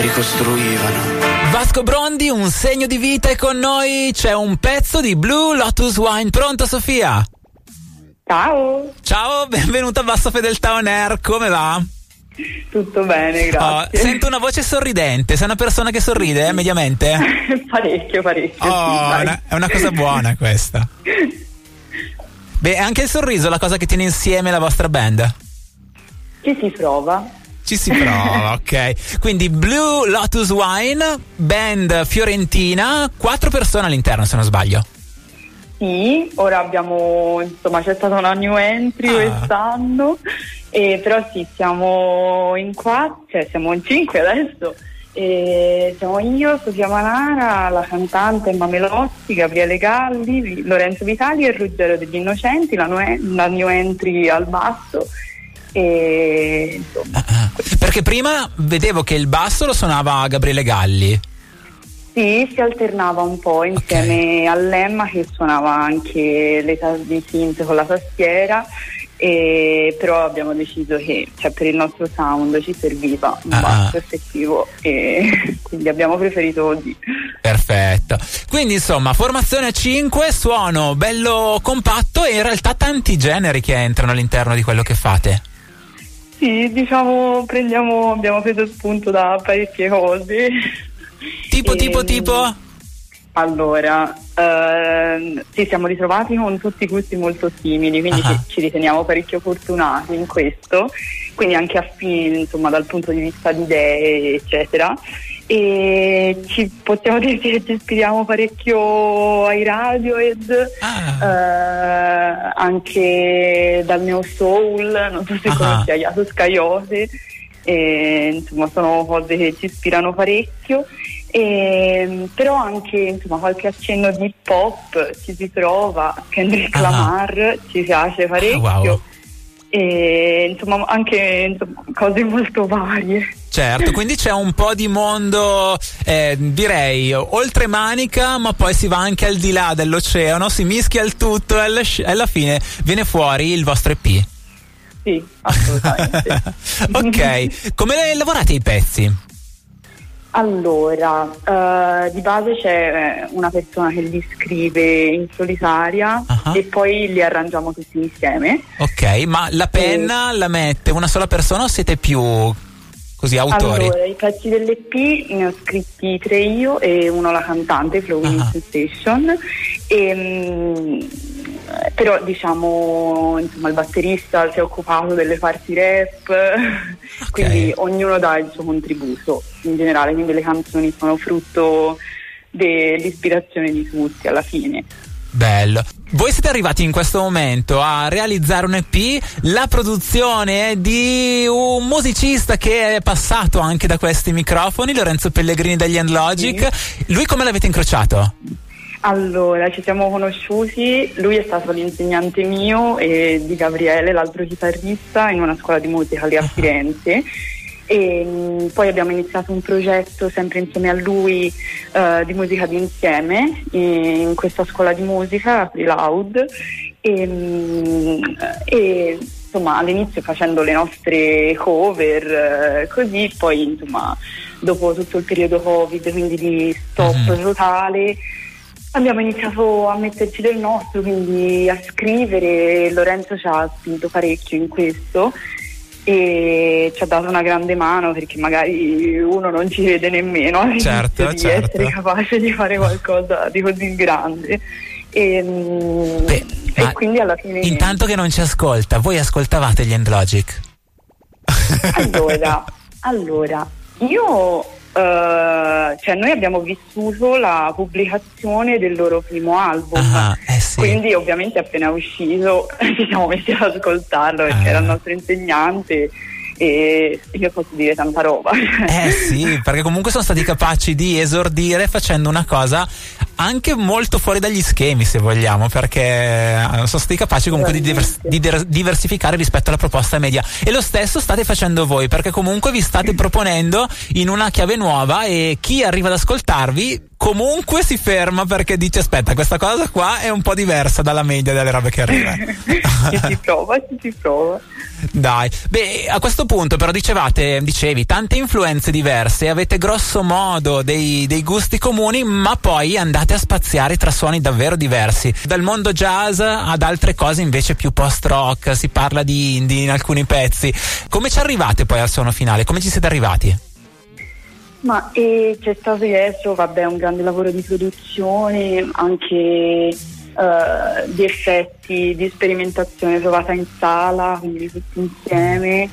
ricostruivano. Vasco Brondi, un segno di vita e con noi c'è un pezzo di Blue Lotus Wine. Pronto Sofia? Ciao. Ciao, benvenuta a Bassa Fedeltà On Air, come va? Tutto bene, grazie. Oh, sento una voce sorridente, sei una persona che sorride, eh, mediamente? parecchio, parecchio. Oh, sì, una, è una cosa buona questa. Beh, anche il sorriso è la cosa che tiene insieme la vostra band. Ci si prova. Ci si prova, ok. Quindi Blue Lotus Wine, band fiorentina, quattro persone all'interno se non sbaglio. Sì, ora abbiamo, insomma, c'è stata una new entry Ah. quest'anno, e però sì, siamo in quattro, cioè siamo in cinque adesso. E siamo io, Sofia Manara, la cantante Emma Melotti, Gabriele Galli, Lorenzo Vitali e Ruggero degli Innocenti, la new entry al basso. E insomma, Ah, Perché prima vedevo che il basso lo suonava Gabriele Galli. Sì, si alternava un po' insieme all'Emma che suonava anche le tas- di synth con la tastiera, e però abbiamo deciso che cioè, per il nostro sound ci serviva un Ah. basso effettivo e quindi abbiamo preferito di. Perfetto. Quindi insomma, formazione a 5, suono bello compatto e in realtà tanti generi che entrano all'interno di quello che fate. Sì, diciamo, prendiamo, abbiamo preso spunto da parecchie cose. Tipo, E- tipo, tipo? Allora, ehm, ci siamo ritrovati con tutti gusti molto simili, quindi Ah. ci, ci riteniamo parecchio fortunati in questo, quindi anche affini insomma dal punto di vista di idee eccetera. E ci possiamo dirti che ci ispiriamo parecchio ai Radiohead, eh, anche dal neo soul, non so se Ah. conosci Ayato Scaiote, e, insomma sono cose che ci ispirano parecchio. E, però anche insomma, qualche accenno di hip hop ci si trova, Kendrick Ah. Lamar ci piace parecchio wow. E insomma anche insomma, cose molto varie. Certo, quindi c'è un po' di mondo, eh, direi, oltre manica, ma poi si va anche al di là dell'oceano, si mischia il tutto e alla, alla fine viene fuori il vostro EP. Sì, assolutamente. ok, come lavorate i pezzi? Allora, eh, di base c'è eh, una persona che li scrive in solitaria Ah. e poi li arrangiamo tutti insieme. Ok, ma la penna la mette una sola persona o siete più così autori? Allora, i pezzi dell'EP ne ho scritti tre io e uno la cantante, Flow Ah. Sensation. E, mm, però diciamo insomma il batterista si è occupato delle parti rap, quindi ognuno dà il suo contributo in generale, quindi le canzoni sono frutto dell'ispirazione di tutti alla fine. Bello. Voi siete arrivati in questo momento a realizzare un EP, la produzione è di un musicista che è passato anche da questi microfoni, Lorenzo Pellegrini degli End Logic. Lui come l'avete incrociato? Allora, ci siamo conosciuti, lui è stato l'insegnante mio e di Gabriele, l'altro chitarrista, in una scuola di musica lì a Firenze. E mh, poi abbiamo iniziato un progetto sempre insieme a lui eh, di musica d'insieme in questa scuola di musica, Loud. E, mh, e insomma all'inizio facendo le nostre cover eh, così, poi insomma dopo tutto il periodo Covid, quindi di stop Mhm. totale, abbiamo iniziato a metterci del nostro, quindi a scrivere. Lorenzo ci ha spinto parecchio in questo e ci ha dato una grande mano perché magari uno non ci vede nemmeno Certo, di certo. essere capace di fare qualcosa di così grande. E, mm, e ma quindi alla fine Intanto che non ci ascolta, voi ascoltavate gli End Logic? Allora, allora, io, eh, cioè noi abbiamo vissuto la pubblicazione del loro primo album, Ah, eh sì. quindi ovviamente appena uscito ci siamo messi ad ascoltarlo perché Ah. era il nostro insegnante e io posso dire tanta roba. Eh sì, perché comunque sono stati capaci di esordire facendo una cosa anche molto fuori dagli schemi, se vogliamo, perché eh, sono stati capaci comunque di, divers- di der- diversificare rispetto alla proposta media. E lo stesso state facendo voi, perché comunque vi state proponendo in una chiave nuova e chi arriva ad ascoltarvi comunque si ferma perché dice aspetta questa cosa qua è un po' diversa dalla media delle robe che arrivano. ci si prova, ci si prova. Dai, beh, a questo punto però dicevate, dicevi, tante influenze diverse, avete grosso modo dei, dei, gusti comuni, ma poi andate a spaziare tra suoni davvero diversi. Dal mondo jazz ad altre cose invece più post-rock, si parla di indie in alcuni pezzi. Come ci arrivate poi al suono finale? Come ci siete arrivati? Ma eh, c'è stato adesso, vabbè, un grande lavoro di produzione, anche uh, di effetti, di sperimentazione trovata in sala, quindi tutti insieme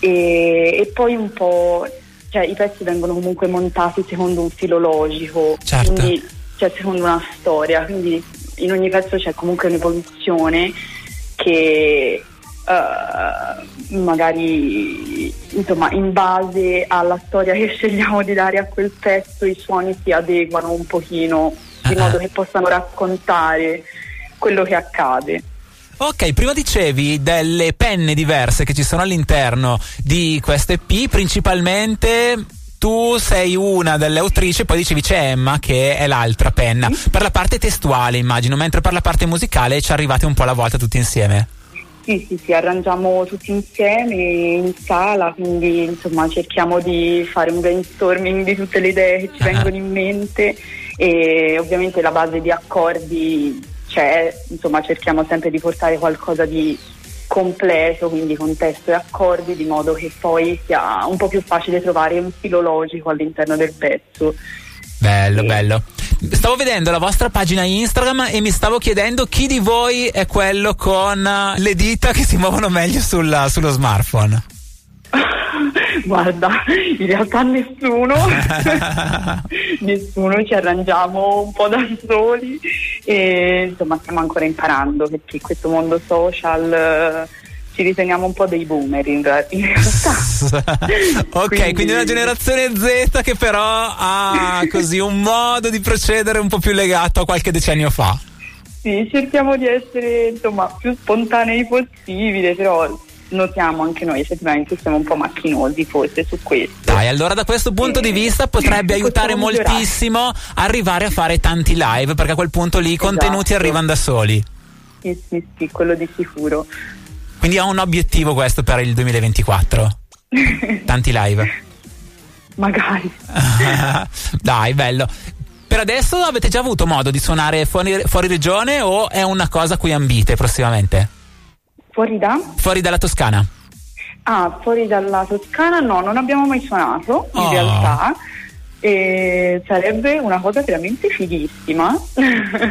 e, e poi un po', cioè i pezzi vengono comunque montati secondo un filo logico, certo. quindi cioè, secondo una storia, quindi in ogni pezzo c'è comunque un'evoluzione che uh, magari insomma in base alla storia che scegliamo di dare a quel pezzo i suoni si adeguano un pochino di modo che possano raccontare quello che accade. Ok, prima dicevi delle penne diverse che ci sono all'interno di queste P, principalmente tu sei una delle autrici, poi dicevi c'è Emma che è l'altra penna. Per la parte testuale immagino, mentre per la parte musicale ci arrivate un po' alla volta tutti insieme. Sì, sì, sì, arrangiamo tutti insieme in sala, quindi insomma cerchiamo di fare un brainstorming di tutte le idee che ci uh-huh. vengono in mente e ovviamente la base di accordi c'è, insomma cerchiamo sempre di portare qualcosa di completo, quindi con testo e accordi, di modo che poi sia un po' più facile trovare un filo logico all'interno del pezzo. Bello, e... bello. Stavo vedendo la vostra pagina Instagram e mi stavo chiedendo chi di voi è quello con le dita che si muovono meglio sulla, sullo smartphone. Guarda, in realtà nessuno, nessuno ci arrangiamo un po' da soli e insomma stiamo ancora imparando perché in questo mondo social eh, ci riteniamo un po' dei boomer in, realtà. ok, quindi... quindi... una generazione Z che però ha così un modo di procedere un po' più legato a qualche decennio fa. Sì, cerchiamo di essere insomma più spontanei possibile, però notiamo anche noi effettivamente siamo un po' macchinosi forse su questo. Dai, allora da questo punto di vista potrebbe aiutare moltissimo arrivare a fare tanti live, perché a quel punto lì i esatto. contenuti arrivano da soli. Sì, sì, sì, quello di sicuro. Quindi ha un obiettivo questo per il 2024? tanti live. Magari. Dai, bello. Per adesso avete già avuto modo di suonare fuori, fuori regione o è una cosa a cui ambite prossimamente? Fuori da? Fuori dalla Toscana. Ah, fuori dalla Toscana no, non abbiamo mai suonato in oh. realtà. E sarebbe una cosa veramente fighissima.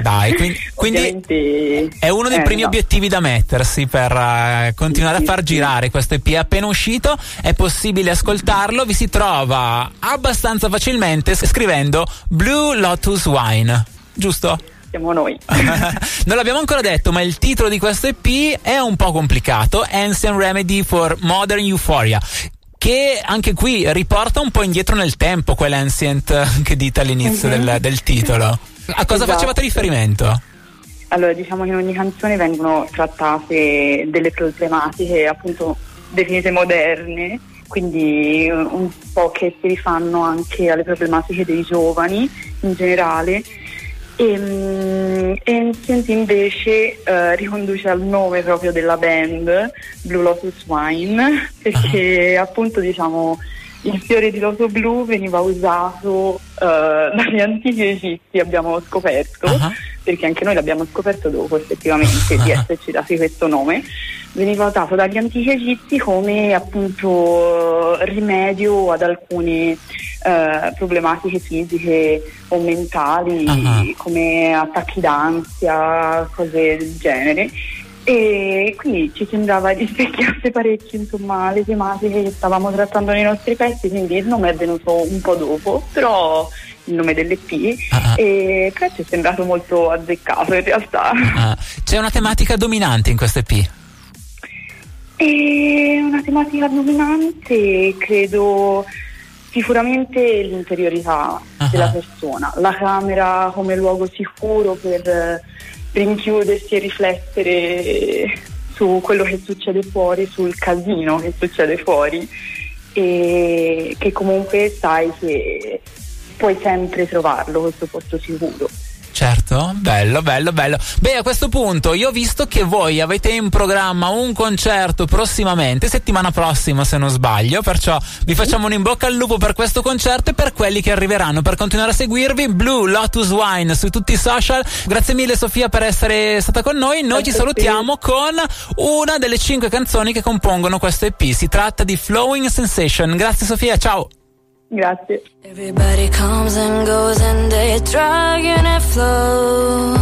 Dai, quindi, quindi è uno dei eh, primi no. obiettivi da mettersi per uh, continuare sì, a far sì. girare questo EP appena uscito. È possibile ascoltarlo, vi si trova abbastanza facilmente scrivendo Blue Lotus Wine, giusto? Siamo noi. non l'abbiamo ancora detto, ma il titolo di questo EP è un po' complicato: Ancient Remedy for Modern Euphoria. Che anche qui riporta un po' indietro nel tempo quell'ancient che dite all'inizio uh-huh. del, del, titolo. A cosa esatto. facevate riferimento? Allora, diciamo che in ogni canzone vengono trattate delle problematiche appunto definite moderne, quindi un po' che si rifanno anche alle problematiche dei giovani in generale e, um, Ancient invece uh, riconduce al nome proprio della band Blue Lotus Wine perché uh-huh. appunto diciamo il fiore di loto blu veniva usato uh, dagli antichi egizi abbiamo scoperto uh-huh. Perché anche noi l'abbiamo scoperto dopo effettivamente di esserci dati questo nome veniva usato dagli antichi egizi come appunto rimedio ad alcune eh, problematiche fisiche o mentali uh-huh. come attacchi d'ansia, cose del genere. E quindi ci sembrava rispecchiasse parecchio insomma, le tematiche che stavamo trattando nei nostri pezzi, quindi il nome è venuto un po' dopo, però il nome dell'EP uh-huh. e però ci è sembrato molto azzeccato in realtà. Uh-huh. C'è una tematica dominante in questo EP? E una tematica dominante credo sicuramente l'interiorità uh-huh. della persona, la camera come luogo sicuro per rinchiudersi e riflettere su quello che succede fuori, sul casino che succede fuori e che comunque sai che puoi sempre trovarlo questo posto sicuro. Certo, bello, bello, bello. Beh, a questo punto io ho visto che voi avete in programma un concerto prossimamente, settimana prossima se non sbaglio, perciò vi facciamo un in bocca al lupo per questo concerto e per quelli che arriveranno. Per continuare a seguirvi, Blue Lotus Wine su tutti i social. Grazie mille Sofia per essere stata con noi. Noi ci salutiamo con una delle cinque canzoni che compongono questo EP. Si tratta di Flowing Sensation. Grazie Sofia, ciao. Grazie. Everybody comes and goes and they dragging it flow.